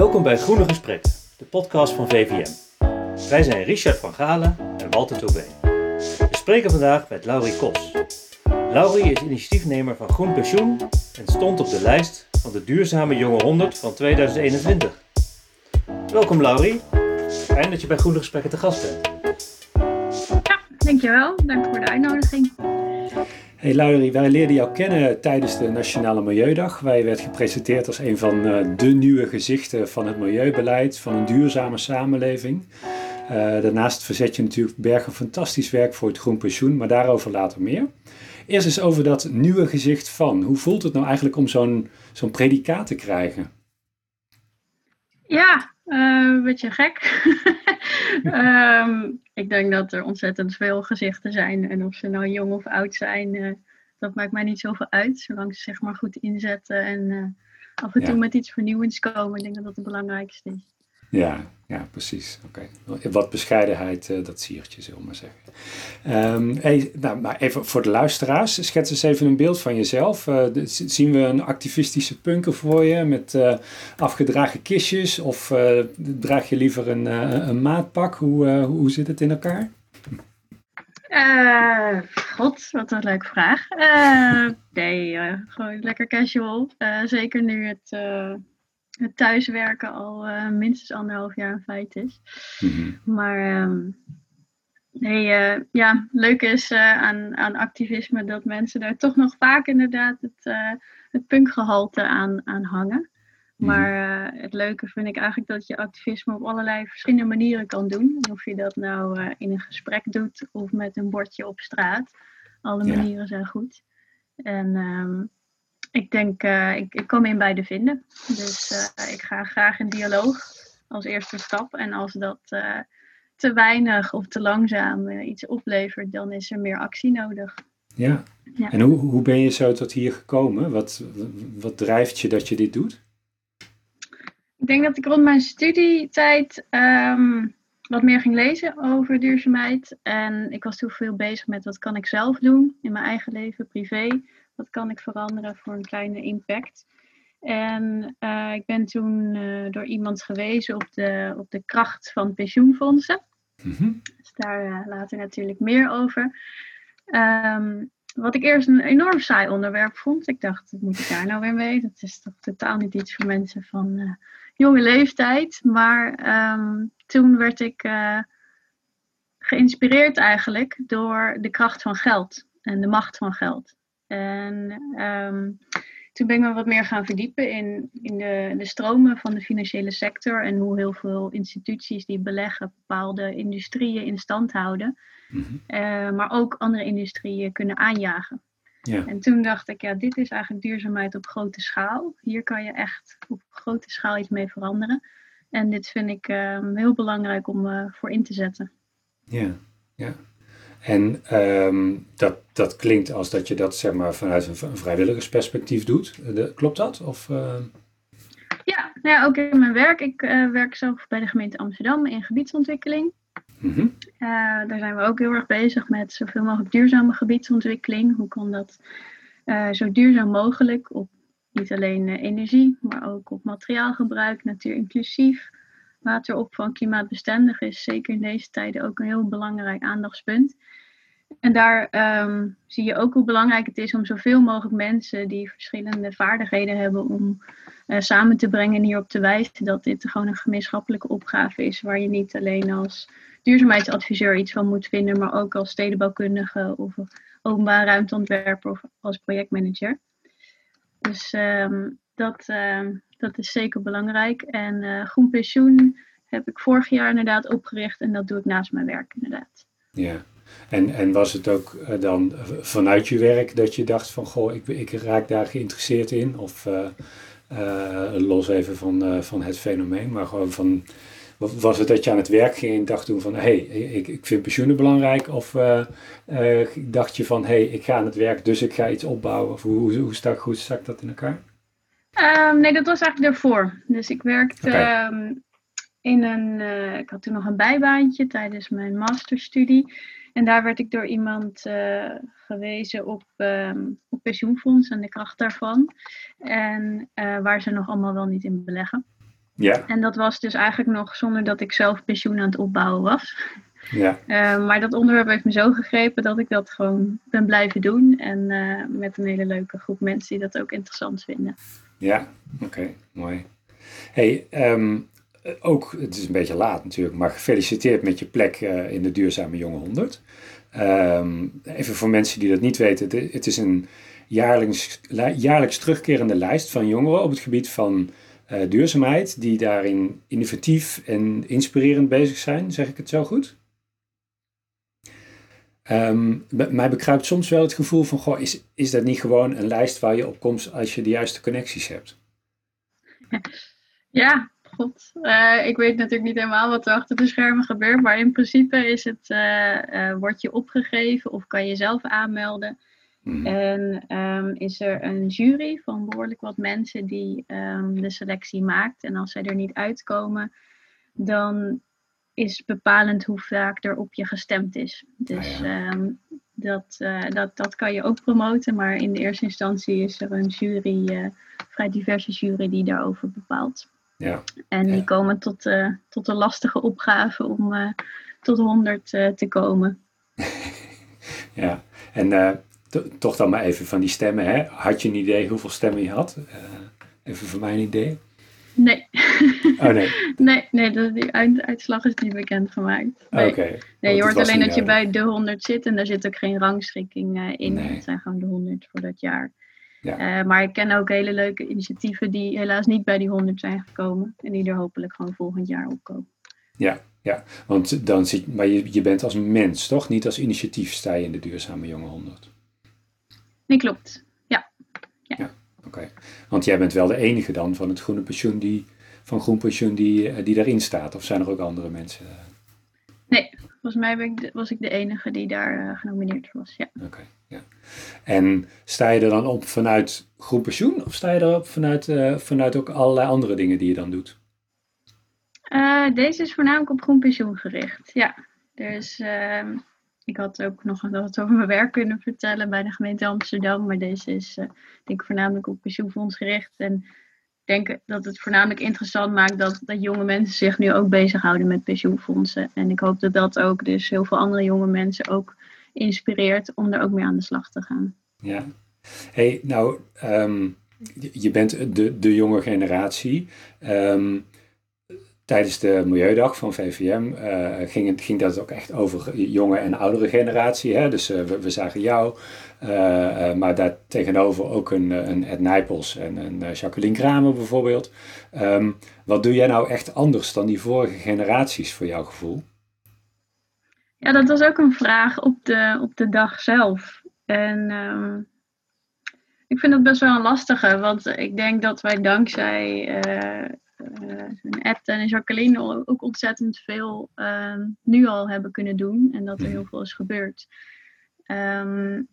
Welkom bij Groene Gesprek, de podcast van VVM. Wij zijn Richard van Galen en Walter Toubé. We spreken vandaag met Laurie Kos. Laurie is initiatiefnemer van Groen Pensioen en stond op de lijst van de Duurzame Jonge 100 van 2021. Welkom Laurie, fijn dat je bij Groene Gesprekken te gast bent. Ja, dankjewel. Dank voor de uitnodiging. Hey Laurie, wij leerden jou kennen tijdens de Nationale Milieudag. Wij werd gepresenteerd als een van uh, de nieuwe gezichten van het milieubeleid, van een duurzame samenleving. Uh, daarnaast verzet je natuurlijk bergen fantastisch werk voor het groen pensioen, maar daarover later meer. Eerst eens over dat nieuwe gezicht van. Hoe voelt het nou eigenlijk om zo'n zo'n predicaat te krijgen? Ja, uh, een beetje gek. um, ik denk dat er ontzettend veel gezichten zijn. En of ze nou jong of oud zijn, uh, dat maakt mij niet zoveel uit. Zolang ze zich maar goed inzetten en uh, af en toe ja. met iets vernieuwends komen. Ik denk dat dat het belangrijkste is. Ja, ja precies. Oké. Wat bescheidenheid, uh, dat siertje, zullen we maar zeggen. Um, hey, nou, maar even voor de luisteraars, schets eens even een beeld van jezelf. Uh, zien we een activistische punker voor je met uh, afgedragen kistjes? Of draag je liever een, een maatpak? Hoe, hoe zit het in elkaar? God, wat een leuke vraag. nee, gewoon lekker casual. zeker nu het het thuiswerken al uh, minstens anderhalf jaar een feit is. Mm-hmm. Maar um, nee, uh, ja, leuk is uh, aan, aan activisme dat mensen daar toch nog vaak inderdaad het, het punkgehalte aan, aan hangen. Maar mm-hmm. het leuke vind ik eigenlijk dat je activisme op allerlei verschillende manieren kan doen. Of je dat nou in een gesprek doet of met een bordje op straat. Alle manieren ja. zijn goed. En um, ik denk, uh, ik, ik kom in beide vinden. Dus uh, ik ga graag in dialoog als eerste stap. En als dat uh, te weinig of te langzaam iets oplevert, dan is er meer actie nodig. Ja. ja. En hoe, hoe ben je zo tot hier gekomen? Wat, wat drijft je dat je dit doet? Ik denk dat ik rond mijn studietijd um, wat meer ging lezen over duurzaamheid. En ik was toen veel bezig met wat kan ik zelf doen in mijn eigen leven, privé. Wat kan ik veranderen voor een kleine impact? En uh, ik ben toen uh, door iemand gewezen op de, op de kracht van pensioenfondsen. Mm-hmm. Dus daar uh, later natuurlijk meer over. Um, wat ik eerst een enorm saai onderwerp vond. Ik dacht, wat moet ik daar nou weer mee? Dat is toch totaal niet iets voor mensen van jonge leeftijd. Maar um, toen werd ik geïnspireerd eigenlijk door de kracht van geld en de macht van geld. En um, toen ben ik me wat meer gaan verdiepen in, in de, de stromen van de financiële sector en hoe heel veel instituties die beleggen bepaalde industrieën in stand houden, mm-hmm. uh, maar ook andere industrieën kunnen aanjagen. Ja. En toen dacht ik, ja, dit is eigenlijk duurzaamheid op grote schaal. Hier kan je echt op grote schaal iets mee veranderen. En dit vind ik uh, heel belangrijk om uh, voor in te zetten. Ja, ja. En um, dat, dat klinkt als dat je dat zeg maar, vanuit een, een vrijwilligersperspectief doet. De, klopt dat? Of, uh... ja, nou ja, ook in mijn werk. Ik uh, werk zelf bij de gemeente Amsterdam in gebiedsontwikkeling. Mm-hmm. Uh, daar zijn we ook heel erg bezig met zoveel mogelijk duurzame gebiedsontwikkeling. Hoe kan dat zo duurzaam mogelijk op niet alleen energie, maar ook op materiaalgebruik, natuurinclusief, wateropvang, klimaatbestendig is zeker in deze tijden ook een heel belangrijk aandachtspunt. En daar um, zie je ook hoe belangrijk het is om zoveel mogelijk mensen die verschillende vaardigheden hebben om uh, samen te brengen en hierop te wijzen dat dit gewoon een gemeenschappelijke opgave is waar je niet alleen als duurzaamheidsadviseur iets van moet vinden, maar ook als stedenbouwkundige of openbaar ruimteontwerper of als projectmanager. Dus um, dat, uh, dat is zeker belangrijk. En uh, Groen Pensioen heb ik vorig jaar inderdaad opgericht en dat doe ik naast mijn werk inderdaad. Ja, en, en was het ook uh, dan vanuit je werk dat je dacht van goh, ik, ik raak daar geïnteresseerd in? Of uh, los even van, van het fenomeen, maar gewoon van was het dat je aan het werk ging en dacht toen van hé, hey, ik, ik vind pensioenen belangrijk? Of dacht je van hé, hey, ik ga aan het werk, dus ik ga iets opbouwen? Of hoe, hoe, stak, hoe stak dat in elkaar? Um, nee, dat was eigenlijk daarvoor. Dus ik werkte okay. um, in een. Uh, ik had toen nog een bijbaantje tijdens mijn masterstudie. En daar werd ik door iemand uh, gewezen op, um, op pensioenfonds en de kracht daarvan. En uh, waar ze nog allemaal wel niet in beleggen. Ja. En dat was dus eigenlijk nog zonder dat ik zelf pensioen aan het opbouwen was. Ja. Uh, maar dat onderwerp heeft me zo gegrepen dat ik dat gewoon ben blijven doen. En uh, met een hele leuke groep mensen die dat ook interessant vinden. Ja, oké, mooi. Hey, um, ook, het is een beetje laat natuurlijk, maar gefeliciteerd met je plek uh, in de Duurzame Jonge 100. Um, even voor mensen die dat niet weten, het, is een jaarlijks, jaarlijks terugkerende lijst van jongeren op het gebied van uh, duurzaamheid, die daarin innovatief en inspirerend bezig zijn. Zeg ik het zo goed? Um, mij bekruipt soms wel het gevoel van, goh, is, is dat niet gewoon een lijst waar je op komt als je de juiste connecties hebt? Ja, god. Uh, ik weet natuurlijk niet helemaal wat er achter de schermen gebeurt, maar in principe is het, uh, uh, wordt je opgegeven of kan je zelf aanmelden. Hmm. En um, is er een jury van behoorlijk wat mensen die um, de selectie maakt. En als zij er niet uitkomen, dan is bepalend hoe vaak er op je gestemd is. Dus ah, um, dat, uh, dat, dat kan je ook promoten, maar in de eerste instantie is er een jury, uh, vrij diverse jury, die daarover bepaalt. Ja. En die ja. komen tot, uh, tot de lastige opgave om tot 100 te komen. ja, en toch dan maar even van die stemmen. Hè? Had je een idee hoeveel stemmen je had? even voor mij een idee. Nee. Oh nee. nee, nee de, die uitslag is niet bekend gemaakt. Nee, okay. nee je hoort alleen dat je bij de 100 zit en daar zit ook geen rangschikking uh, in. Nee. Het zijn gewoon de 100 voor dat jaar. Ja. Uh, maar ik ken ook hele leuke initiatieven die helaas niet bij die 100 zijn gekomen. En die er hopelijk gewoon volgend jaar opkomen. Ja, ja. want dan zit maar je, je bent als mens, toch? Niet als initiatief sta je in de Duurzame Jonge 100. Nee, klopt. Ja. ja. ja. Oké, okay. want jij bent wel de enige dan van het groene pensioen die, van groen pensioen die, die daarin staat. Of zijn er ook andere mensen? Nee, volgens mij ben ik de, was ik de enige die daar uh, genomineerd was. Ja. Oké, okay, ja. En sta je er dan op vanuit groen pensioen? Of sta je erop vanuit, uh, vanuit ook allerlei andere dingen die je dan doet? Uh, deze is voornamelijk op groen pensioen gericht. Ja, dus ik had ook nog wat over mijn werk kunnen vertellen bij de gemeente Amsterdam. Maar deze is uh, denk ik voornamelijk op pensioenfonds gericht. En denk dat het voornamelijk interessant maakt dat, dat jonge mensen zich nu ook bezighouden met pensioenfondsen. En ik hoop dat dat ook dus heel veel andere jonge mensen ook inspireert om er ook mee aan de slag te gaan. Ja, hey, nou, um, je bent de, de jonge generatie. Um, tijdens de Milieudag van VVM uh, ging, ging dat ook echt over jonge en oudere generatie. Hè? Dus uh, we, zagen jou, uh, maar daar tegenover ook een, een Ed Nijpels en een Jacqueline Kramer bijvoorbeeld. Um, wat doe jij nou echt anders dan die vorige generaties voor jouw gevoel? Ja, dat was ook een vraag op de, op de dag zelf. En um, ik vind dat best wel een lastige, want ik denk dat wij dankzij uh, Ed en Jacqueline ook ontzettend veel uh, nu al hebben kunnen doen en dat er heel veel is gebeurd. Um,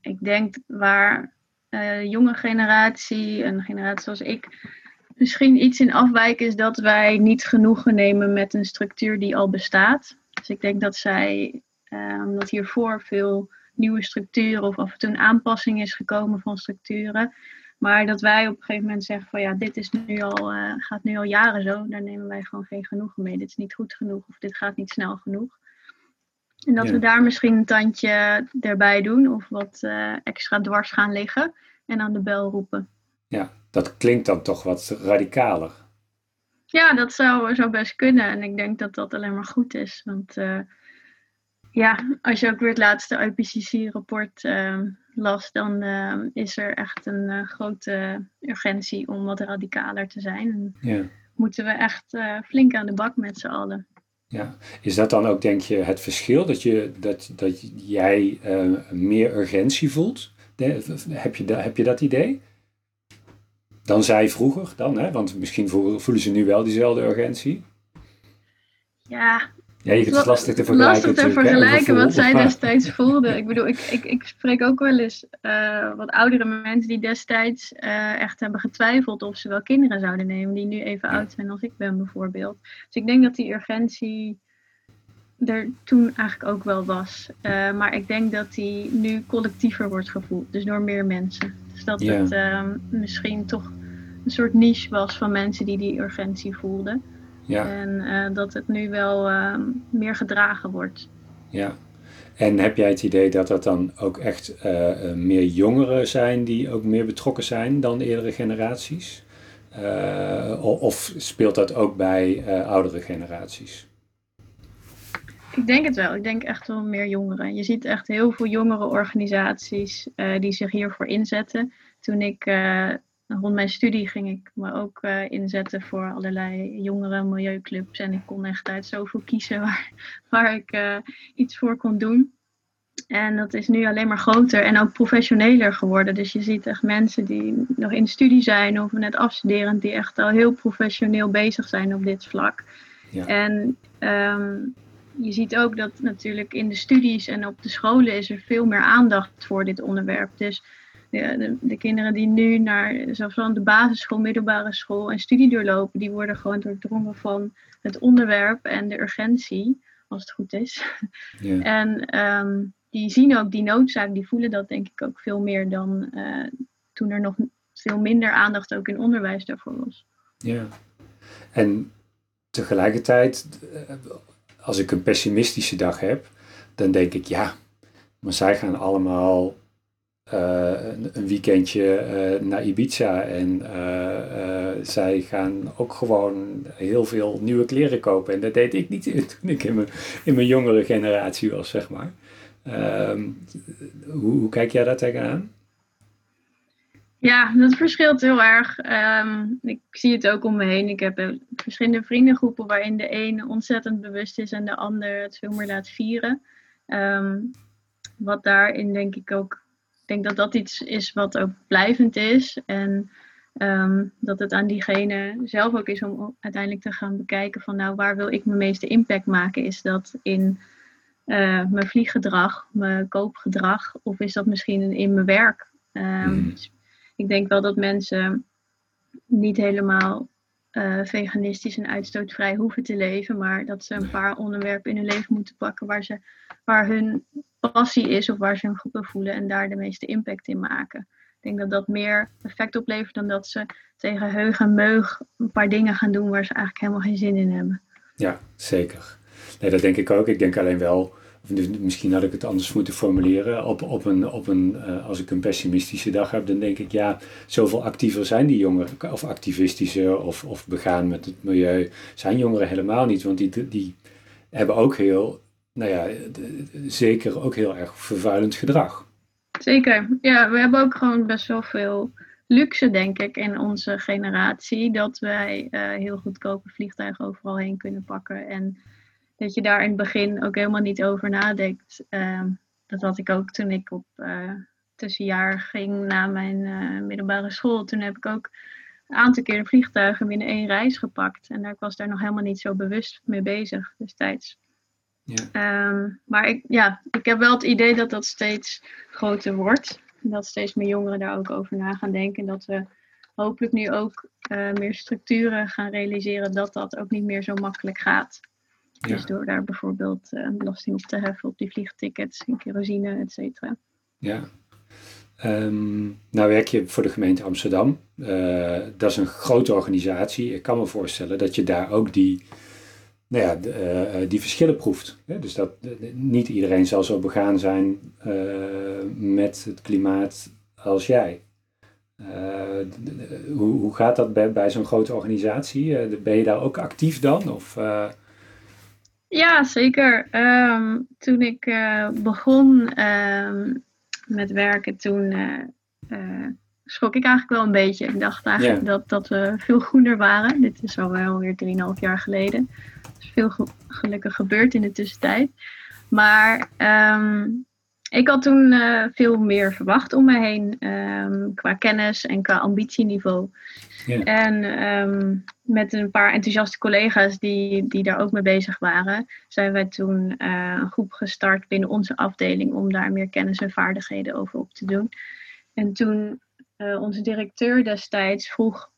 ik denk waar uh, jonge generatie, een generatie zoals ik, misschien iets in afwijken is dat wij niet genoegen nemen met een structuur die al bestaat. Dus ik denk dat zij, um, dat hiervoor veel nieuwe structuren of af en toe een aanpassing is gekomen van structuren. Maar dat wij op een gegeven moment zeggen van ja, dit is nu al, uh, gaat nu al jaren zo. Daar nemen wij gewoon geen genoegen mee. Dit is niet goed genoeg of dit gaat niet snel genoeg. En dat Ja. we daar misschien een tandje erbij doen of wat uh, extra dwars gaan liggen en aan de bel roepen. Ja, dat klinkt dan toch wat radicaler. Ja, dat zou, zou best kunnen. En ik denk dat dat alleen maar goed is. Want uh, ja, als je ook weer het laatste IPCC-rapport uh, las, dan uh, is er echt een uh, grote urgentie om wat radicaler te zijn. Ja. moeten we echt uh, flink aan de bak met z'n allen. Ja. Is dat dan ook, denk je, het verschil? Dat, je, dat, dat jij eh, meer urgentie voelt? De- heb, je heb je dat idee? Dan zij vroeger dan, hè? Want misschien voelen ze nu wel diezelfde urgentie. Ja, Ja, je kunt het lastig te vergelijken. lastig te vergelijken wat zij destijds voelden. Ik bedoel, ik, ik, ik spreek ook wel eens eh, wat oudere mensen die destijds eh, echt hebben getwijfeld of ze wel kinderen zouden nemen, die nu even Ja. oud zijn als ik ben bijvoorbeeld. Dus ik denk dat die urgentie er toen eigenlijk ook wel was. Eh, maar ik denk dat die nu collectiever wordt gevoeld, dus door meer mensen. Dus dat Ja. het ehm, misschien toch een soort niche was van mensen die die urgentie voelden. Ja. En dat het nu wel ehm, meer gedragen wordt. Ja. En heb jij het idee dat dat dan ook echt meer jongeren zijn die ook meer betrokken zijn dan eerdere generaties? of speelt dat ook bij oudere generaties? Ik denk het wel. Ik denk echt wel meer jongeren. Je ziet echt heel veel jongere organisaties die zich hiervoor inzetten. Toen ik rond mijn studie ging ik me ook uh, inzetten voor allerlei jongere milieuclubs. En ik kon echt uit zoveel kiezen waar, waar ik iets voor kon doen. En dat is nu alleen maar groter en ook professioneler geworden. Dus je ziet echt mensen die nog in studie zijn of net afstuderend, die echt al heel professioneel bezig zijn op dit vlak. Ja. En um, je ziet ook dat natuurlijk in de studies en op de scholen is er veel meer aandacht voor dit onderwerp. Dus de, de, kinderen die nu naar zelfs van de basisschool, middelbare school en studie doorlopen, die worden gewoon doordrongen van het onderwerp en de urgentie, als het goed is. Ja. En um, die zien ook die noodzaak, die voelen dat denk ik ook veel meer dan uh, toen er nog veel minder aandacht ook in onderwijs daarvoor was. Ja, en tegelijkertijd als ik een pessimistische dag heb, dan denk ik ja, maar zij gaan allemaal uh, een weekendje uh, naar Ibiza en uh, zij gaan ook gewoon heel veel nieuwe kleren kopen. En dat deed ik niet toen ik in mijn, in mijn jongere generatie was, zeg maar. Ehm, hoe, hoe, kijk jij daar tegenaan? Ja, dat verschilt heel erg. Ehm, ik zie het ook om me heen. Ik heb eh, verschillende vriendengroepen waarin de een ontzettend bewust is en de ander het veel meer laat vieren. Um, wat daarin denk ik ook, denk dat dat iets is wat ook blijvend is. En um, dat het aan diegene zelf ook is om uiteindelijk te gaan bekijken van nou waar wil ik mijn meeste impact maken? Is dat in uh, mijn vlieggedrag, mijn koopgedrag of is dat misschien in mijn werk? Um, ik denk wel dat mensen niet helemaal uh, veganistisch en uitstootvrij hoeven te leven, maar dat ze een paar onderwerpen in hun leven moeten pakken waar, ze, waar hun passie is of waar ze hun goed voelen en daar de meeste impact in maken. Ik denk dat dat meer effect oplevert dan dat ze tegen heug en meug een paar dingen gaan doen waar ze eigenlijk helemaal geen zin in hebben. Ja, zeker. Nee, dat denk ik ook. Ik denk alleen wel misschien had ik het anders moeten formuleren. Op, op een, op een, uh, als ik een pessimistische dag heb, dan denk ik, ja, zoveel actiever zijn die jongeren, of activistische of, of begaan met het milieu, zijn jongeren helemaal niet. Want die, die hebben ook heel, nou ja, zeker ook heel erg vervuilend gedrag. Zeker, ja, we hebben ook gewoon best wel veel luxe, denk ik, in onze generatie, dat wij uh, heel goedkope vliegtuigen overal heen kunnen pakken en dat je daar in het begin ook helemaal niet over nadenkt. Ehm, dat had ik ook toen ik op uh, tussenjaar ging na mijn eh, middelbare school. Toen heb ik ook een aantal keer vliegtuigen binnen één reis gepakt. En ik was daar nog helemaal niet zo bewust mee bezig destijds. Ja. Ehm, maar ik, ja, ik heb wel het idee dat dat steeds groter wordt. Dat steeds meer jongeren daar ook over na gaan denken. En dat we hopelijk nu ook uh, meer structuren gaan realiseren dat dat ook niet meer zo makkelijk gaat. Dus door daar bijvoorbeeld uh, belasting op te heffen op die vliegtickets en kerosine, et cetera. Ja. Um, nou werk je voor de gemeente Amsterdam. Uh, dat is een grote organisatie. Ik kan me voorstellen dat je daar ook die, nou ja, uh, die verschillen proeft. Dus dat niet iedereen zal zo begaan zijn met het klimaat als jij. hoe, hoe gaat dat bij, bij zo'n grote organisatie? ben je daar ook actief dan? Of, ja, zeker. Ehm, toen ik begon um, met werken, toen schrok ik eigenlijk wel een beetje. Ik dacht eigenlijk dat, dat we veel groener waren. Dit is al wel weer 3,5 jaar geleden. Er is veel gelukkig gebeurd in de tussentijd. Maar um, ik had toen uh, veel meer verwacht om me heen, qua kennis en qua ambitieniveau. En ehm, met een paar enthousiaste collega's die, die daar ook mee bezig waren, zijn wij toen uh, een groep gestart binnen onze afdeling om daar meer kennis en vaardigheden over op te doen. En toen uh, onze directeur destijds vroeg,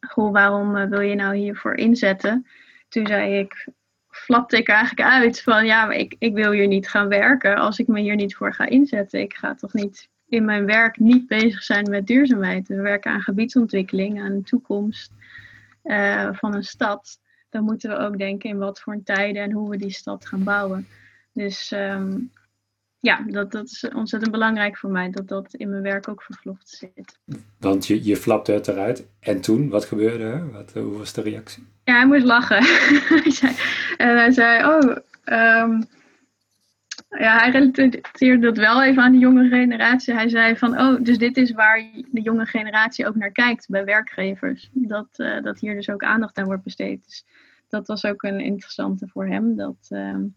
goh, waarom uh, wil je nou hiervoor inzetten? Toen zei ik, flapte ik eigenlijk uit van ja, maar ik, ik wil hier niet gaan werken als ik me hier niet voor ga inzetten. Ik ga toch niet in mijn werk niet bezig zijn met duurzaamheid. We werken aan gebiedsontwikkeling, aan de toekomst eh, van een stad. Dan moeten we ook denken in wat voor tijden en hoe we die stad gaan bouwen. Dus ehm, ja, dat, dat is ontzettend belangrijk voor mij, dat dat in mijn werk ook vervlochten zit. Want je, je flapte het eruit. En toen, wat gebeurde er? Wat, hoe was de reactie? Ja, hij moest lachen. hij zei, en hij zei, oh, um, ja, hij relateerde dat wel even aan de jonge generatie. Hij zei van, oh, dus dit is waar de jonge generatie ook naar kijkt bij werkgevers. Dat, uh, dat hier dus ook aandacht aan wordt besteed. Dus dat was ook een interessante voor hem. Dat, um,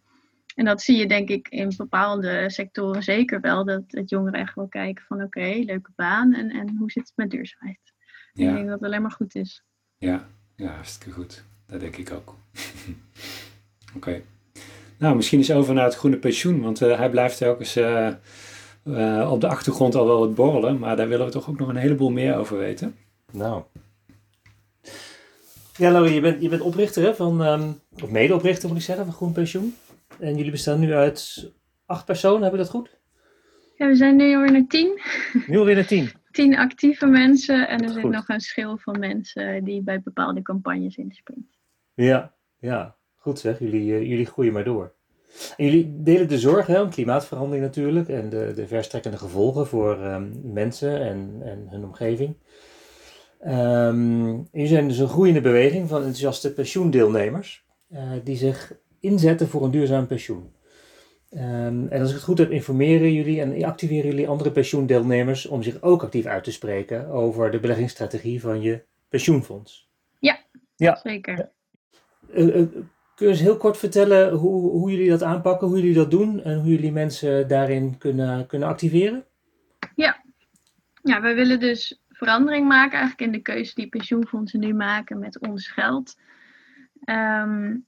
en dat zie je denk ik in bepaalde sectoren zeker wel. Dat het jongeren echt wel kijken van, oké, okay, leuke baan. En, en hoe zit het met duurzaamheid? Ja. Ik denk dat het alleen maar goed is. Ja, ja hartstikke goed. Dat denk ik ook. Oké. Okay. Nou, misschien eens over naar het groene pensioen, want uh, hij blijft telkens uh, uh, op de achtergrond al wel wat borrelen, maar daar willen we toch ook nog een heleboel meer over weten. Nou. Ja, Laurie, je bent, je bent oprichter hè, van, um, of medeoprichter moet ik zeggen, van Groen Pensioen. En jullie bestaan nu uit acht personen, hebben we dat goed? Ja, we zijn nu alweer naar tien. Nu alweer naar tien? tien actieve mensen en er zit nog een schil van mensen die bij bepaalde campagnes inspringen. Ja, ja. Goed zeg, jullie, uh, jullie groeien maar door. En jullie delen de zorg hè, om klimaatverandering natuurlijk en de, de verstrekkende gevolgen voor um, mensen en, en hun omgeving. Um, jullie zijn dus een groeiende beweging van enthousiaste pensioendeelnemers uh, die zich inzetten voor een duurzaam pensioen. Um, en als ik het goed heb, informeren jullie en activeren jullie andere pensioendeelnemers om zich ook actief uit te spreken over de beleggingsstrategie van je pensioenfonds. Ja, ja. zeker. Uh, uh, Kun je eens heel kort vertellen hoe, hoe jullie dat aanpakken, hoe jullie dat doen en hoe jullie mensen daarin kunnen, kunnen activeren? Ja. ja, wij willen dus verandering maken eigenlijk in de keuze die pensioenfondsen nu maken met ons geld. Um,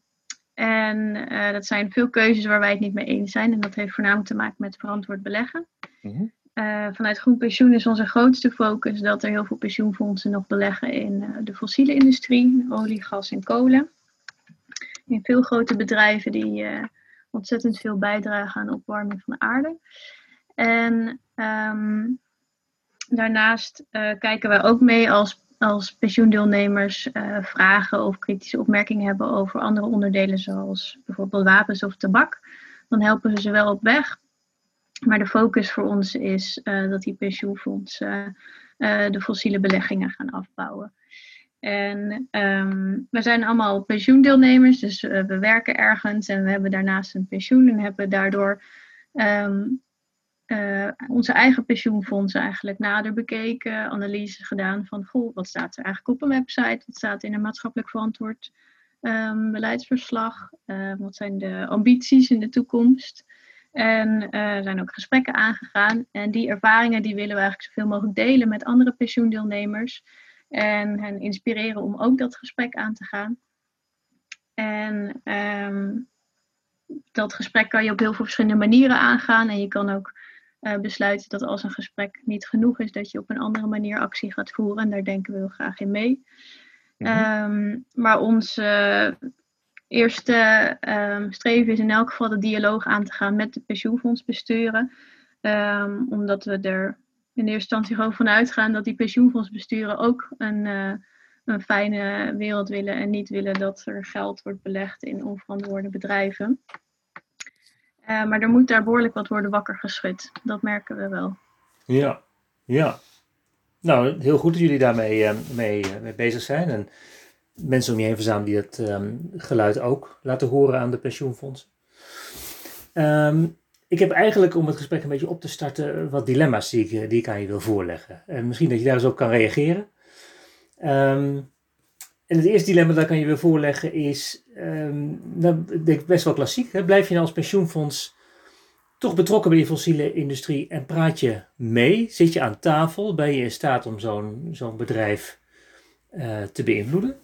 en uh, dat zijn veel keuzes waar wij het niet mee eens zijn. En dat heeft voornamelijk te maken met verantwoord beleggen. Mm -hmm. uh, vanuit Groen Pensioen is onze grootste focus dat er heel veel pensioenfondsen nog beleggen in uh, de fossiele industrie, olie, gas en kolen in veel grote bedrijven die ontzettend veel bijdragen aan de opwarming van de aarde. En um, daarnaast kijken wij ook mee als, als pensioendeelnemers uh, vragen of kritische opmerkingen hebben over andere onderdelen, zoals bijvoorbeeld wapens of tabak. Dan helpen we ze wel op weg. Maar de focus voor ons is dat die pensioenfondsen de fossiele beleggingen gaan afbouwen. En um, we zijn allemaal pensioendeelnemers, dus we werken ergens en we hebben daarnaast een pensioen en hebben daardoor um, uh, onze eigen pensioenfondsen eigenlijk nader bekeken, analyses gedaan van goh, wat staat er eigenlijk op een website, wat staat in een maatschappelijk verantwoord um, beleidsverslag, uh, wat zijn de ambities in de toekomst. En er zijn ook gesprekken aangegaan en die ervaringen die willen we eigenlijk zoveel mogelijk delen met andere pensioendeelnemers. En hen inspireren om ook dat gesprek aan te gaan. En um, dat gesprek kan je op heel veel verschillende manieren aangaan. En je kan ook uh, besluiten dat als een gesprek niet genoeg is, dat je op een andere manier actie gaat voeren. En daar denken we heel graag in mee. Mm-hmm. Um, maar ons uh, eerste um, streven is in elk geval de dialoog aan te gaan met de pensioenfondsbesturen. omdat we er in eerste instantie gewoon vanuit gaan dat die pensioenfondsbesturen ook een, uh, een fijne wereld willen en niet willen dat er geld wordt belegd in onverantwoorde bedrijven. Uh, maar er moet daar behoorlijk wat worden wakker geschud. Dat merken we wel. Ja, ja. Nou, heel goed dat jullie daarmee uh, mee, mee, bezig zijn. En mensen om je heen verzamelen die het um, geluid ook laten horen aan de pensioenfonds. Um, ik heb eigenlijk, om het gesprek een beetje op te starten, wat dilemma's die ik, die ik aan je wil voorleggen. En misschien dat je daar eens op kan reageren. Um, en het eerste dilemma dat ik aan je wil voorleggen is, um, nou, denk best wel klassiek. Hè? Blijf je nou als pensioenfonds toch betrokken bij die fossiele industrie en praat je mee? Zit je aan tafel? Ben je in staat om zo'n bedrijf uh, te beïnvloeden?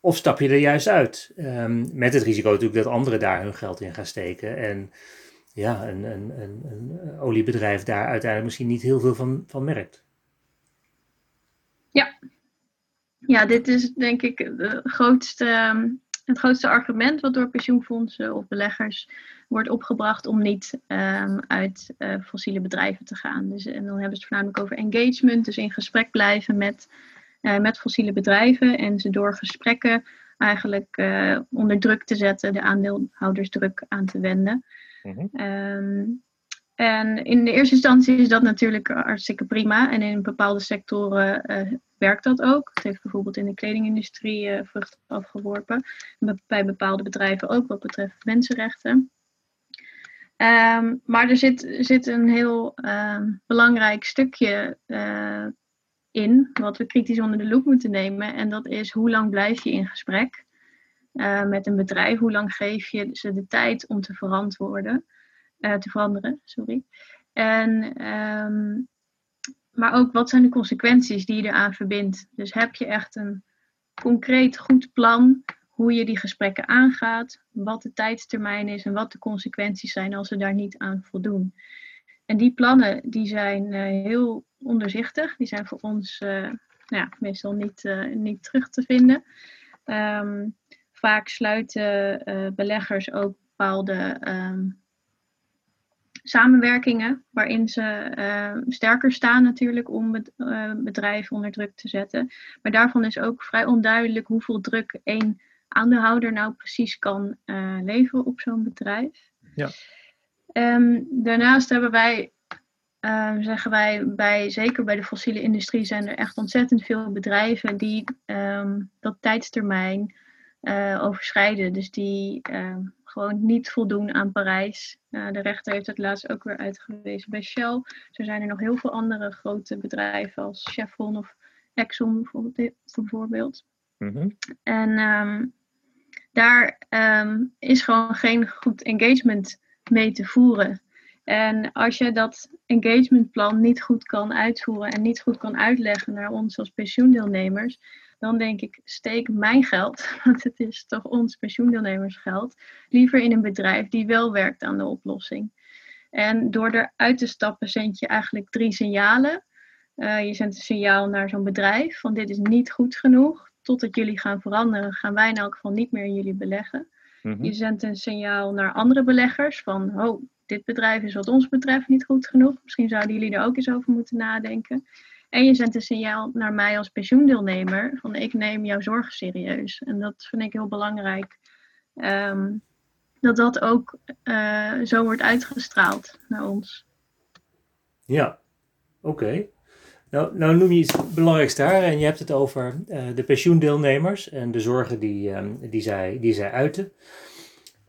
Of stap je er juist uit? Um, met het risico natuurlijk dat anderen daar hun geld in gaan steken en ja, een, een, een, een, oliebedrijf daar uiteindelijk misschien niet heel veel van, van merkt. Ja. Ja, dit is denk ik de grootste het grootste argument wat door pensioenfondsen of beleggers wordt opgebracht om niet um, uit uh, fossiele bedrijven te gaan. Dus, en dan hebben ze het voornamelijk over engagement, dus in gesprek blijven met, uh, met fossiele bedrijven en ze door gesprekken eigenlijk uh, onder druk te zetten, de aandeelhoudersdruk aan te wenden. Mm -hmm. um, en in de eerste instantie is dat natuurlijk hartstikke prima. En in bepaalde sectoren uh, werkt dat ook. Het heeft bijvoorbeeld in de kledingindustrie uh, vruchten afgeworpen. En bij bepaalde bedrijven ook wat betreft mensenrechten. Um, maar er zit, zit een heel um, belangrijk stukje uh, in, wat we kritisch onder de loep moeten nemen. En dat is hoe lang blijf je in gesprek met een bedrijf? Hoe lang geef je ze de tijd om te verantwoorden? Uh, te veranderen. Sorry. En, um, maar ook wat zijn de consequenties die je eraan verbindt. Dus heb je echt een concreet goed plan hoe je die gesprekken aangaat, wat de tijdstermijn is en wat de consequenties zijn als ze daar niet aan voldoen. En die plannen die zijn uh, heel onderzichtig, die zijn voor ons nou ja, meestal niet, niet terug te vinden. Um, vaak sluiten beleggers ook bepaalde um, samenwerkingen waarin ze uh, sterker staan natuurlijk om het uh, bedrijf onder druk te zetten. Maar daarvan is ook vrij onduidelijk hoeveel druk één aandeelhouder nou precies kan uh, leveren op zo'n bedrijf. Ja. Um, daarnaast hebben wij, zeggen wij, bij, zeker bij de fossiele industrie zijn er echt ontzettend veel bedrijven die um, dat tijdstermijn overschrijden. Dus die gewoon niet voldoen aan Parijs. Uh, de rechter heeft het laatst ook weer uitgewezen bij Shell. Zo zijn er nog heel veel andere grote bedrijven als Chevron of Exxon bijvoorbeeld. Mm -hmm. En um, daar um, is gewoon geen goed engagement mee te voeren. En als je dat engagementplan niet goed kan uitvoeren en niet goed kan uitleggen naar ons als pensioendeelnemers, dan denk ik, steek mijn geld, want het is toch ons pensioendeelnemersgeld, liever in een bedrijf die wel werkt aan de oplossing. En door eruit te stappen zend je eigenlijk drie signalen. Uh, je zendt een signaal naar zo'n bedrijf van dit is niet goed genoeg. Totdat jullie gaan veranderen, gaan wij in elk geval niet meer in jullie beleggen. Mm-hmm. Je zendt een signaal naar andere beleggers van, oh, dit bedrijf is wat ons betreft niet goed genoeg. Misschien zouden jullie er ook eens over moeten nadenken. En je zendt een signaal naar mij als pensioendeelnemer van ik neem jouw zorgen serieus. En dat vind ik heel belangrijk. Um, dat dat ook uh, zo wordt uitgestraald naar ons. Ja, oké. Nou, nou noem je iets belangrijks daar en je hebt het over uh, de pensioendeelnemers en de zorgen die, um, die, zij, die zij uiten.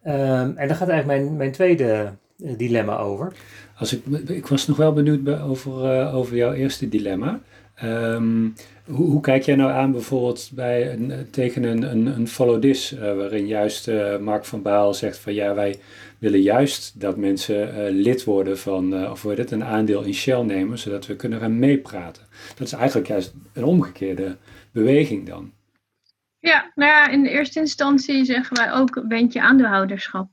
Um, en daar gaat eigenlijk mijn, mijn tweede dilemma over. Als ik, ik was nog wel benieuwd over, uh, over jouw eerste dilemma. Um, hoe, hoe, kijk jij nou aan bijvoorbeeld bij een, tegen een, een, een follow this, uh, waarin juist uh, Mark van Baal zegt van ja, wij willen juist dat mensen lid worden van, of wordt het, een aandeel in Shell nemen, zodat we kunnen gaan meepraten. Dat is eigenlijk juist een omgekeerde beweging dan. Ja, nou ja, in de eerste instantie zeggen wij ook, wend je aandeelhouderschap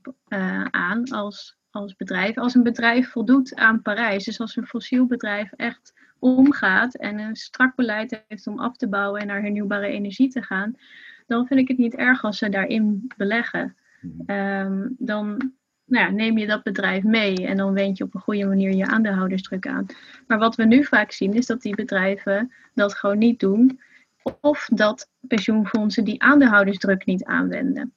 aan als als bedrijf. Als een bedrijf voldoet aan Parijs, dus als een fossiel bedrijf echt omgaat en een strak beleid heeft om af te bouwen en naar hernieuwbare energie te gaan, dan vind ik het niet erg als ze daarin beleggen. Um, dan nou ja, neem je dat bedrijf mee en dan wend je op een goede manier je aandeelhoudersdruk aan. Maar wat we nu vaak zien is dat die bedrijven dat gewoon niet doen. Of dat pensioenfondsen die aandeelhoudersdruk niet aanwenden.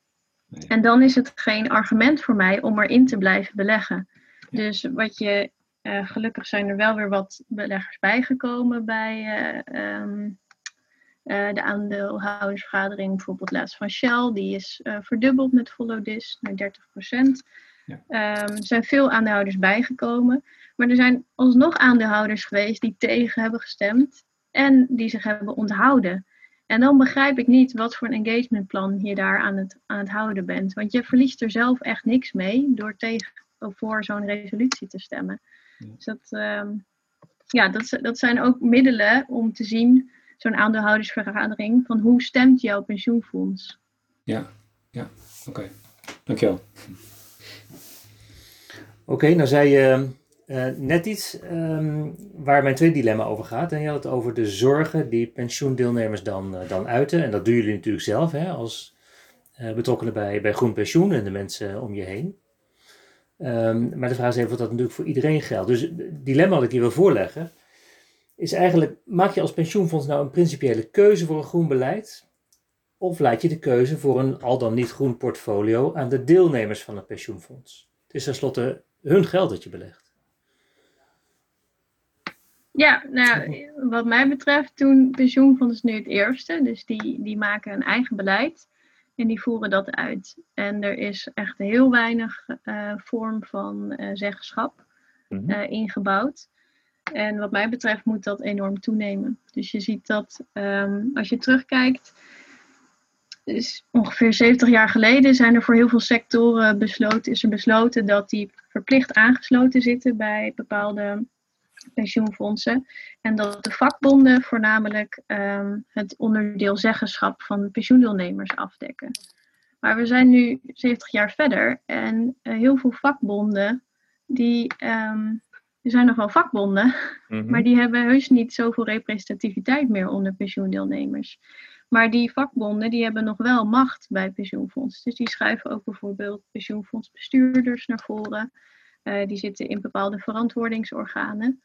En dan is het geen argument voor mij om erin te blijven beleggen. Dus wat je, uh, gelukkig zijn er wel weer wat beleggers bijgekomen bij uh, um, uh, de aandeelhoudersvergadering, bijvoorbeeld laatst van Shell, die is verdubbeld met Follow This naar 30 Ja. Um, er zijn veel aandeelhouders bijgekomen, maar er zijn alsnog aandeelhouders geweest die tegen hebben gestemd en die zich hebben onthouden. En dan begrijp ik niet wat voor een engagementplan je daar aan het, aan het houden bent. Want je verliest er zelf echt niks mee door tegen of voor zo'n resolutie te stemmen. Ja. Dus dat, um, ja, dat, dat zijn ook middelen om te zien, zo'n aandeelhoudersvergadering, van hoe stemt jouw pensioenfonds? Ja, ja, oké. Okay. Dankjewel. Oké, okay, nou zei je uh, net iets um, waar mijn tweede dilemma over gaat. En je had het over de zorgen die pensioendeelnemers dan, uh, dan uiten. En dat doen jullie natuurlijk zelf hè, als betrokkenen bij, bij Groen Pensioen en de mensen om je heen. Ehm, maar de vraag is even of dat natuurlijk voor iedereen geldt. Dus het dilemma dat ik hier wil voorleggen, is eigenlijk, maak je als pensioenfonds nou een principiële keuze voor een groen beleid? Of laat je de keuze voor een al dan niet groen portfolio aan de deelnemers van het pensioenfonds? Het is tenslotte hun geld dat je belegt. Ja, nou, wat mij betreft doen pensioenfondsen nu het eerste. Dus die, die maken een eigen beleid en die voeren dat uit. En er is echt heel weinig uh, vorm van uh, zeggenschap uh, ingebouwd. En wat mij betreft moet dat enorm toenemen. Dus je ziet dat um, als je terugkijkt, dus ongeveer 70 jaar geleden zijn er voor heel veel sectoren besloten, is er besloten dat die verplicht aangesloten zitten bij bepaalde pensioenfondsen. En dat de vakbonden voornamelijk um, het onderdeel zeggenschap van pensioendeelnemers afdekken. Maar we zijn nu 70 jaar verder en uh, heel veel vakbonden die um, er zijn nog wel vakbonden, mm -hmm. maar die hebben heus niet zoveel representativiteit meer onder pensioendeelnemers. Maar die vakbonden die hebben nog wel macht bij pensioenfonds. Dus die schuiven ook bijvoorbeeld pensioenfondsbestuurders naar voren. Uh, die zitten in bepaalde verantwoordingsorganen.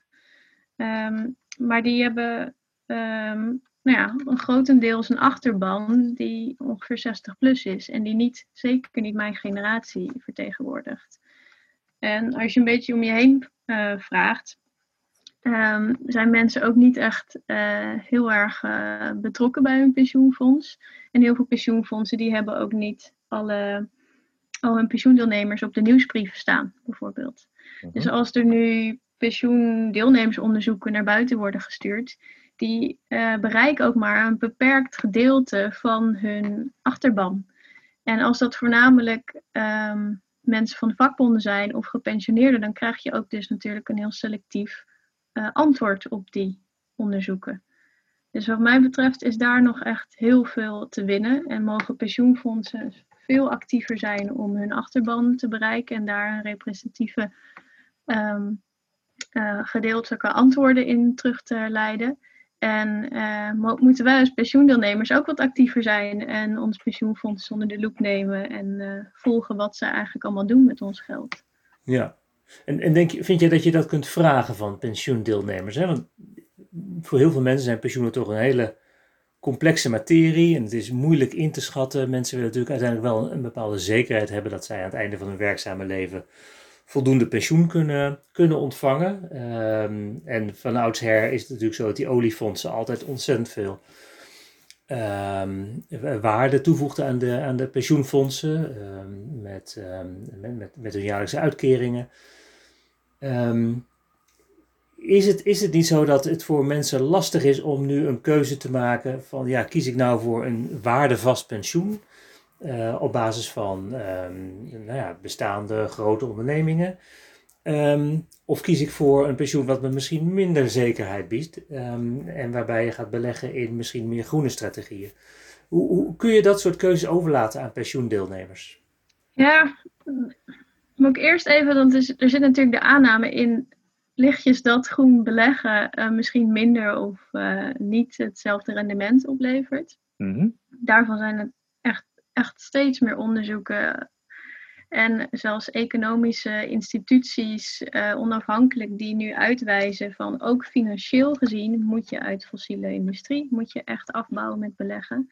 Um, maar die hebben um, nou ja, een grotendeels een achterban die ongeveer 60 plus is. En die niet, zeker niet mijn generatie vertegenwoordigt. En als je een beetje om je heen uh, vraagt, um, zijn mensen ook niet echt uh, heel erg betrokken bij hun pensioenfonds. En heel veel pensioenfondsen die hebben ook niet alle, al hun pensioendeelnemers op de nieuwsbrieven staan, bijvoorbeeld. Uh-huh. Dus als er nu pensioendeelnemersonderzoeken naar buiten worden gestuurd, die uh, bereiken ook maar een beperkt gedeelte van hun achterban. En als dat voornamelijk um, mensen van de vakbonden zijn of gepensioneerden, dan krijg je ook dus natuurlijk een heel selectief uh, antwoord op die onderzoeken. Dus wat mij betreft is daar nog echt heel veel te winnen en mogen pensioenfondsen veel actiever zijn om hun achterban te bereiken en daar een representatieve um, uh, gedeeltelijke antwoorden in terug te leiden. En uh, moeten wij als pensioendeelnemers ook wat actiever zijn en ons pensioenfonds onder de loep nemen en uh, volgen wat ze eigenlijk allemaal doen met ons geld. Ja, en, en denk, vind je dat je dat kunt vragen van pensioendeelnemers? Want voor heel veel mensen zijn pensioenen toch een hele complexe materie en het is moeilijk in te schatten. Mensen willen natuurlijk uiteindelijk wel een bepaalde zekerheid hebben dat zij aan het einde van hun werkzame leven voldoende pensioen kunnen, kunnen ontvangen. Um, en van oudsher is het natuurlijk zo dat die oliefondsen altijd ontzettend veel um, waarde toevoegden aan de, aan de pensioenfondsen um, met, met, met, met, hun jaarlijkse uitkeringen. Is, het, is het niet zo dat het voor mensen lastig is om nu een keuze te maken van ja, kies ik nou voor een waardevast pensioen? Uh, op basis van um, nou ja, bestaande grote ondernemingen. Um, of kies ik voor een pensioen wat me misschien minder zekerheid biedt um, en waarbij je gaat beleggen in misschien meer groene strategieën. Hoe, hoe, kun je dat soort keuzes overlaten aan pensioendeelnemers? Ja, moet ik eerst even, want er zit natuurlijk de aanname in lichtjes dat groen beleggen uh, misschien minder of uh, niet hetzelfde rendement oplevert. Mm -hmm. Daarvan zijn het echt echt steeds meer onderzoeken en zelfs economische instituties uh, onafhankelijk die nu uitwijzen van ook financieel gezien moet je uit fossiele industrie, moet je echt afbouwen met beleggen.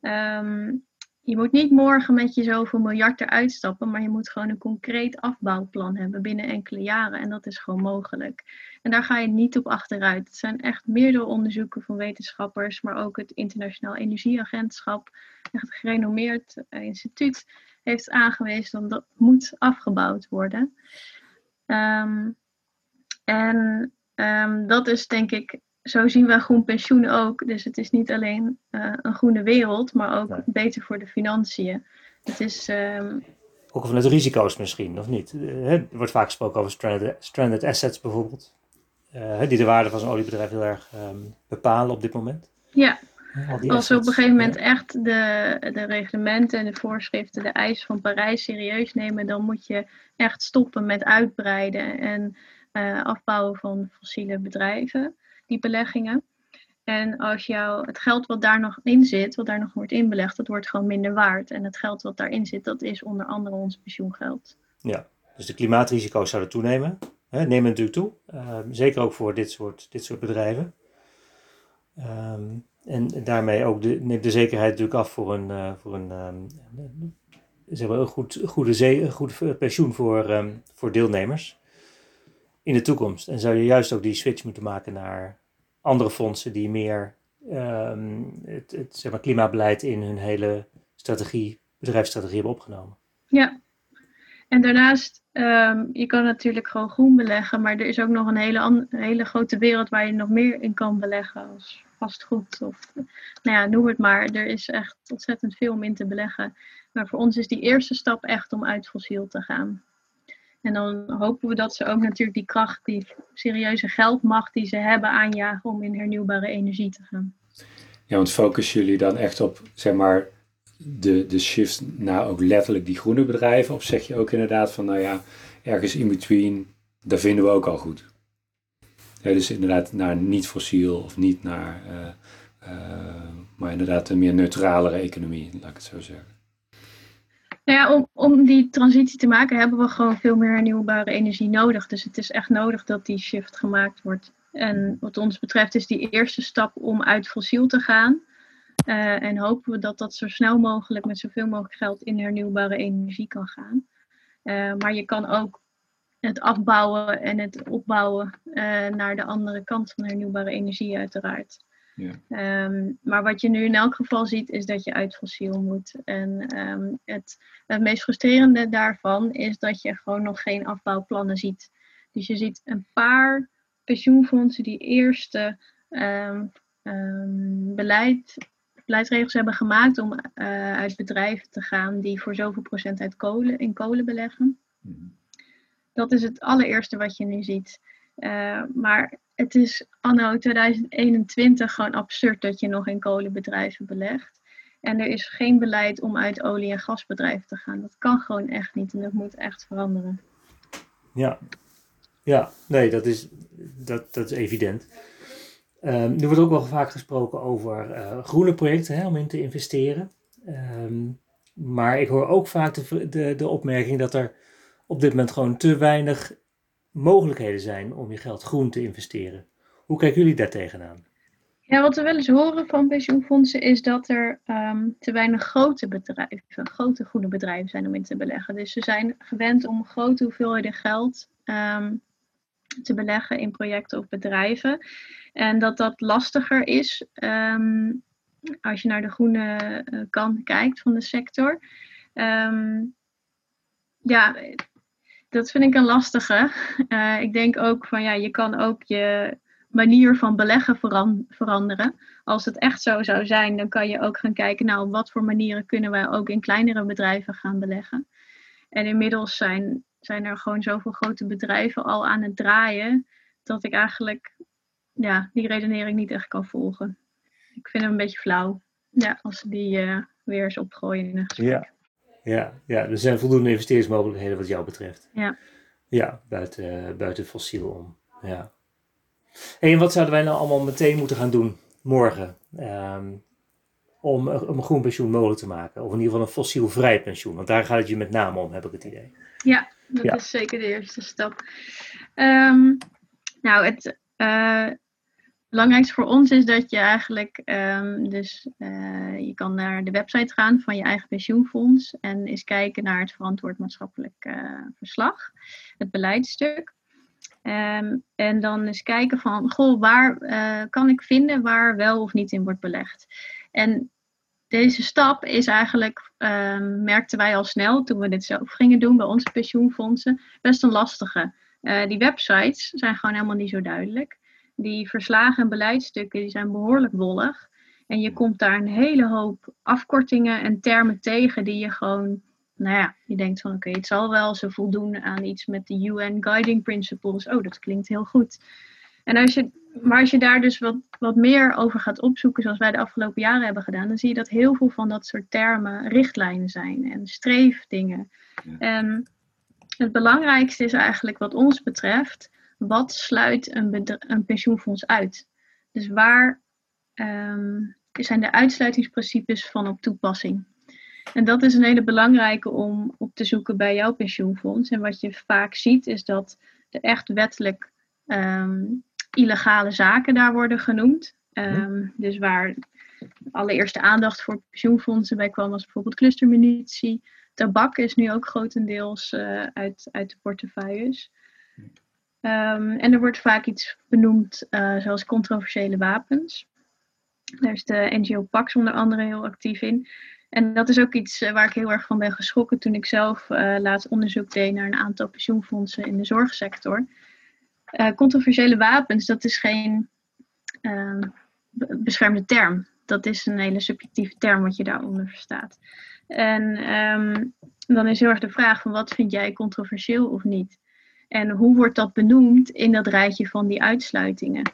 Um, je moet niet morgen met je zoveel miljard eruit stappen, maar je moet gewoon een concreet afbouwplan hebben binnen enkele jaren. En dat is gewoon mogelijk. En daar ga je niet op achteruit. Het zijn echt meerdere onderzoeken van wetenschappers, maar ook het Internationaal Energieagentschap, echt een gerenommeerd uh, instituut, heeft aangewezen dat dat moet afgebouwd worden. Um, en um, dat is denk ik zo zien we groen pensioen ook. Dus het is niet alleen uh, een groene wereld, maar ook nee. beter voor de financiën. Het is. Um... Ook vanuit risico's misschien, of niet? Uh, er wordt vaak gesproken over stranded, stranded assets bijvoorbeeld. Uh, die de waarde van zo'n oliebedrijf heel erg um, bepalen op dit moment. Ja, als we op een gegeven moment echt de, de reglementen en de voorschriften, de eisen van Parijs serieus nemen, dan moet je echt stoppen met uitbreiden en uh, afbouwen van fossiele bedrijven die beleggingen. En als jou het geld wat daar nog in zit, wat daar nog wordt inbelegd, dat wordt gewoon minder waard. En het geld wat daarin zit, dat is onder andere ons pensioengeld. Ja, dus de klimaatrisico's zouden toenemen. Hè, nemen natuurlijk toe. Ehm, zeker ook voor dit soort, dit soort bedrijven. Ehm, en daarmee ook de, neemt de zekerheid natuurlijk af voor een, uh, voor een, um, zeg een goed, goede, zee, goed pensioen voor, voor deelnemers in de toekomst. En zou je juist ook die switch moeten maken naar andere fondsen die meer het, het zeg maar, klimaatbeleid in hun hele strategie, bedrijfsstrategie hebben opgenomen. Ja, en daarnaast, um, je kan natuurlijk gewoon groen beleggen, maar er is ook nog een hele, hele grote wereld waar je nog meer in kan beleggen als vastgoed of nou ja, noem het maar. Er is echt ontzettend veel om in te beleggen. Maar voor ons is die eerste stap echt om uit fossiel te gaan. En dan hopen we dat ze ook natuurlijk die kracht, die serieuze geldmacht die ze hebben aanjagen om in hernieuwbare energie te gaan. Ja, want focussen jullie dan echt op, zeg maar, de, de shift naar ook letterlijk die groene bedrijven? Of zeg je ook inderdaad van, nou ja, ergens in between, daar vinden we ook al goed? Dus inderdaad naar niet fossiel of niet naar, uh, uh, maar inderdaad een meer neutralere economie, laat ik het zo zeggen. Nou ja, om, om die transitie te maken hebben we gewoon veel meer hernieuwbare energie nodig. Dus het is echt nodig dat die shift gemaakt wordt. En wat ons betreft is die eerste stap om uit fossiel te gaan. Uh, en hopen we dat dat zo snel mogelijk met zoveel mogelijk geld in hernieuwbare energie kan gaan. Uh, maar je kan ook het afbouwen en het opbouwen uh, naar de andere kant van hernieuwbare energie uiteraard. Ja. Um, maar wat je nu in elk geval ziet is dat je uit fossiel moet. En um, het, het meest frustrerende daarvan is dat je gewoon nog geen afbouwplannen ziet. Dus je ziet een paar pensioenfondsen die eerste um, beleid beleidsregels hebben gemaakt om uh, uit bedrijven te gaan die voor zoveel procent uit kolen, in kolen beleggen. Mhm. Dat is het allereerste wat je nu ziet. Uh, maar het is anno 2021 gewoon absurd dat je nog in kolenbedrijven belegt. En er is geen beleid om uit olie- en gasbedrijven te gaan. Dat kan gewoon echt niet en dat moet echt veranderen. Ja, ja nee, dat is, dat, dat is evident. Um, er wordt ook wel vaak gesproken over uh, groene projecten hè, om in te investeren. Um, maar ik hoor ook vaak de, de, opmerking dat er op dit moment gewoon te weinig mogelijkheden zijn om je geld groen te investeren. Hoe kijken jullie daar tegenaan? Ja, wat we wel eens horen van pensioenfondsen is dat er um, te weinig grote bedrijven, grote groene bedrijven zijn om in te beleggen. Dus ze zijn gewend om grote hoeveelheden geld te beleggen in projecten of bedrijven. En dat dat lastiger is um, als je naar de groene uh, kant kijkt van de sector. Ja, dat vind ik een lastige. Uh, ik denk ook van ja, je kan ook je manier van beleggen veran veranderen. Als het echt zo zou zijn, dan kan je ook gaan kijken, nou, op wat voor manieren kunnen wij ook in kleinere bedrijven gaan beleggen. En inmiddels zijn, zijn er gewoon zoveel grote bedrijven al aan het draaien, dat ik eigenlijk ja, die redenering niet echt kan volgen. Ik vind hem een beetje flauw. Ja, als ze die uh, weer eens opgooien in een gesprek. Ja. Ja, ja, er zijn voldoende investeringsmogelijkheden wat jou betreft. Ja. Ja, buiten, buiten fossiel om. Ja. en wat zouden wij nou allemaal meteen moeten gaan doen morgen? Um, om, om een groen pensioen mogelijk te maken. Of in ieder geval een fossielvrij pensioen. Want daar gaat het je met name om, heb ik het idee. Ja, dat ja. is zeker de eerste stap. Um, nou, het uh, belangrijkste voor ons is dat je eigenlijk, um, dus uh, je kan naar de website gaan van je eigen pensioenfonds en eens kijken naar het verantwoord maatschappelijk uh, verslag, het beleidstuk. Um, en dan eens kijken van, goh, waar kan ik vinden waar wel of niet in wordt belegd? En deze stap is eigenlijk, um, merkten wij al snel toen we dit zelf gingen doen bij onze pensioenfondsen, best een lastige. Die websites zijn gewoon helemaal niet zo duidelijk. Die verslagen en beleidsstukken die zijn behoorlijk wollig. En je komt daar een hele hoop afkortingen en termen tegen die je gewoon, nou ja, je denkt van oké, okay, het zal wel, ze voldoen aan iets met de UN Guiding Principles. Oh, dat klinkt heel goed. En als je, maar als je daar dus wat, wat meer over gaat opzoeken, zoals wij de afgelopen jaren hebben gedaan, dan zie je dat heel veel van dat soort termen richtlijnen zijn en streefdingen. Ja. En het belangrijkste is eigenlijk wat ons betreft, wat sluit een, een pensioenfonds uit? Dus waar ehm, zijn de uitsluitingsprincipes van op toepassing. En dat is een hele belangrijke om op te zoeken bij jouw pensioenfonds. En wat je vaak ziet is dat er echt wettelijk ehm, illegale zaken daar worden genoemd. Ehm, dus waar allereerste aandacht voor pensioenfondsen bij kwam was bijvoorbeeld clustermunitie. Tabak is nu ook grotendeels uh, uit, uit de portefeuilles. Um, en er wordt vaak iets benoemd uh, zoals controversiële wapens. Daar is de NGO Pax onder andere heel actief in. En dat is ook iets eh, waar ik heel erg van ben geschrokken toen ik zelf uh, laatst onderzoek deed naar een aantal pensioenfondsen in de zorgsector. Controversiële wapens, dat is geen uh, beschermde term. Dat is een hele subjectieve term wat je daaronder verstaat. En um, dan is heel erg de vraag van wat vind jij controversieel of niet? En hoe wordt dat benoemd in dat rijtje van die uitsluitingen?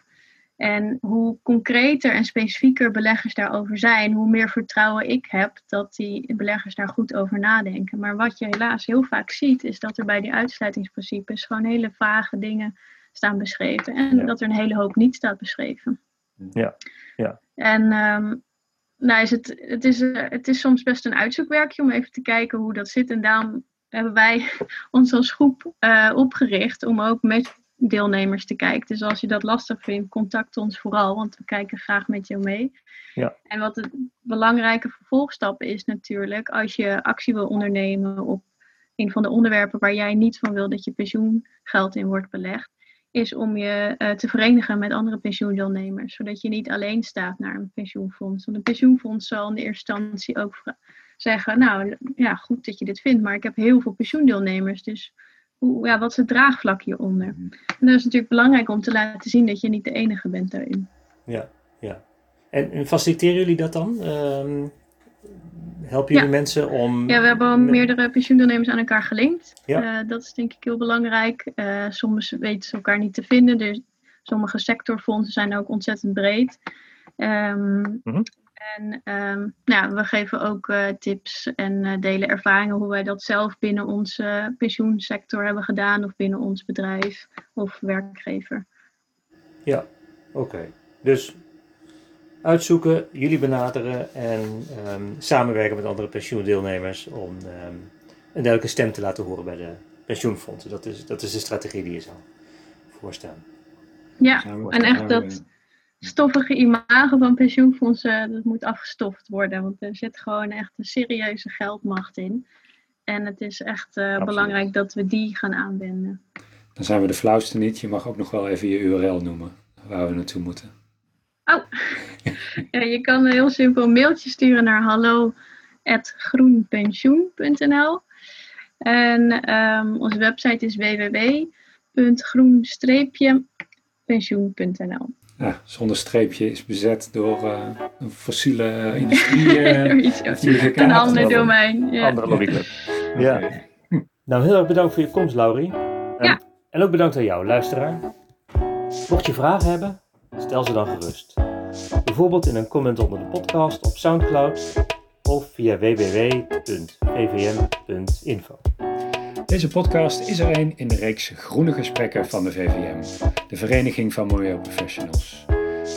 En hoe concreter en specifieker beleggers daarover zijn, hoe meer vertrouwen ik heb dat die beleggers daar goed over nadenken. Maar wat je helaas heel vaak ziet, is dat er bij die uitsluitingsprincipes gewoon hele vage dingen staan beschreven. En ja. dat er een hele hoop niet staat beschreven. Ja, ja. En um, nou is het, het, is, het is soms best een uitzoekwerkje om even te kijken hoe dat zit. En daarom hebben wij ons als groep uh, opgericht om ook met deelnemers te kijken. Dus als je dat lastig vindt, contact ons vooral, want we kijken graag met jou mee. Ja. En wat een belangrijke vervolgstap is natuurlijk, als je actie wil ondernemen op een van de onderwerpen waar jij niet van wil dat je pensioengeld in wordt belegd, is om je uh, te verenigen met andere pensioendeelnemers, zodat je niet alleen staat naar een pensioenfonds. Want een pensioenfonds zal in de eerste instantie ook zeggen, nou ja, goed dat je dit vindt, maar ik heb heel veel pensioendeelnemers, dus hoe, ja, wat is het draagvlak hieronder? En dat is natuurlijk belangrijk om te laten zien dat je niet de enige bent daarin. Ja, ja. En, en faciliteren jullie dat dan? Um, helpen jullie ja. mensen om... Ja, we hebben al meerdere pensioendeelnemers aan elkaar gelinkt. Ja. Uh, dat is denk ik heel belangrijk. Uh, soms weten ze elkaar niet te vinden. Dus sommige sectorfondsen zijn ook ontzettend breed. Um, Mhm. En um, nou, we geven ook uh, tips en uh, delen ervaringen hoe wij dat zelf binnen onze pensioensector hebben gedaan, of binnen ons bedrijf of werkgever. Ja, oké. Okay. Dus uitzoeken, jullie benaderen en um, samenwerken met andere pensioendeelnemers om um, een duidelijke stem te laten horen bij de pensioenfondsen. Dat is, dat is de strategie die je zou voorstaan. Ja, en echt dat stoffige imago van pensioenfondsen, dat moet afgestoft worden. Want er zit gewoon echt een serieuze geldmacht in. En het is echt uh, belangrijk dat we die gaan aanwenden. Dan zijn we de flauwste niet. Je mag ook nog wel even je URL noemen, waar we naartoe moeten. Oh, ja, je kan heel simpel een mailtje sturen naar hallo.groenpensioen.nl En um, onze website is www.groen-pensioen.nl ja, zonder streepje is bezet door uh, een fossiele industrie. Uh, een ander domein. Ja. Andere lobbyclub. Ja. Okay. Nou, heel erg bedankt voor je komst, Laurie. Ja. Um, en ook bedankt aan jou, luisteraar. Mocht je vragen hebben, stel ze dan gerust. Bijvoorbeeld in een comment onder de podcast op Soundcloud of via www.vvm.info. Deze podcast is er een in de reeks Groene Gesprekken van de VVM, de Vereniging van Milieu Professionals.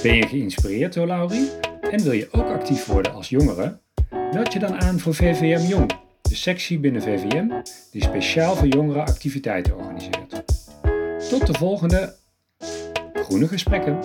Ben je geïnspireerd door Laurie en wil je ook actief worden als jongere? Meld je dan aan voor VVM Jong, de sectie binnen VVM die speciaal voor jongeren activiteiten organiseert. Tot de volgende Groene Gesprekken.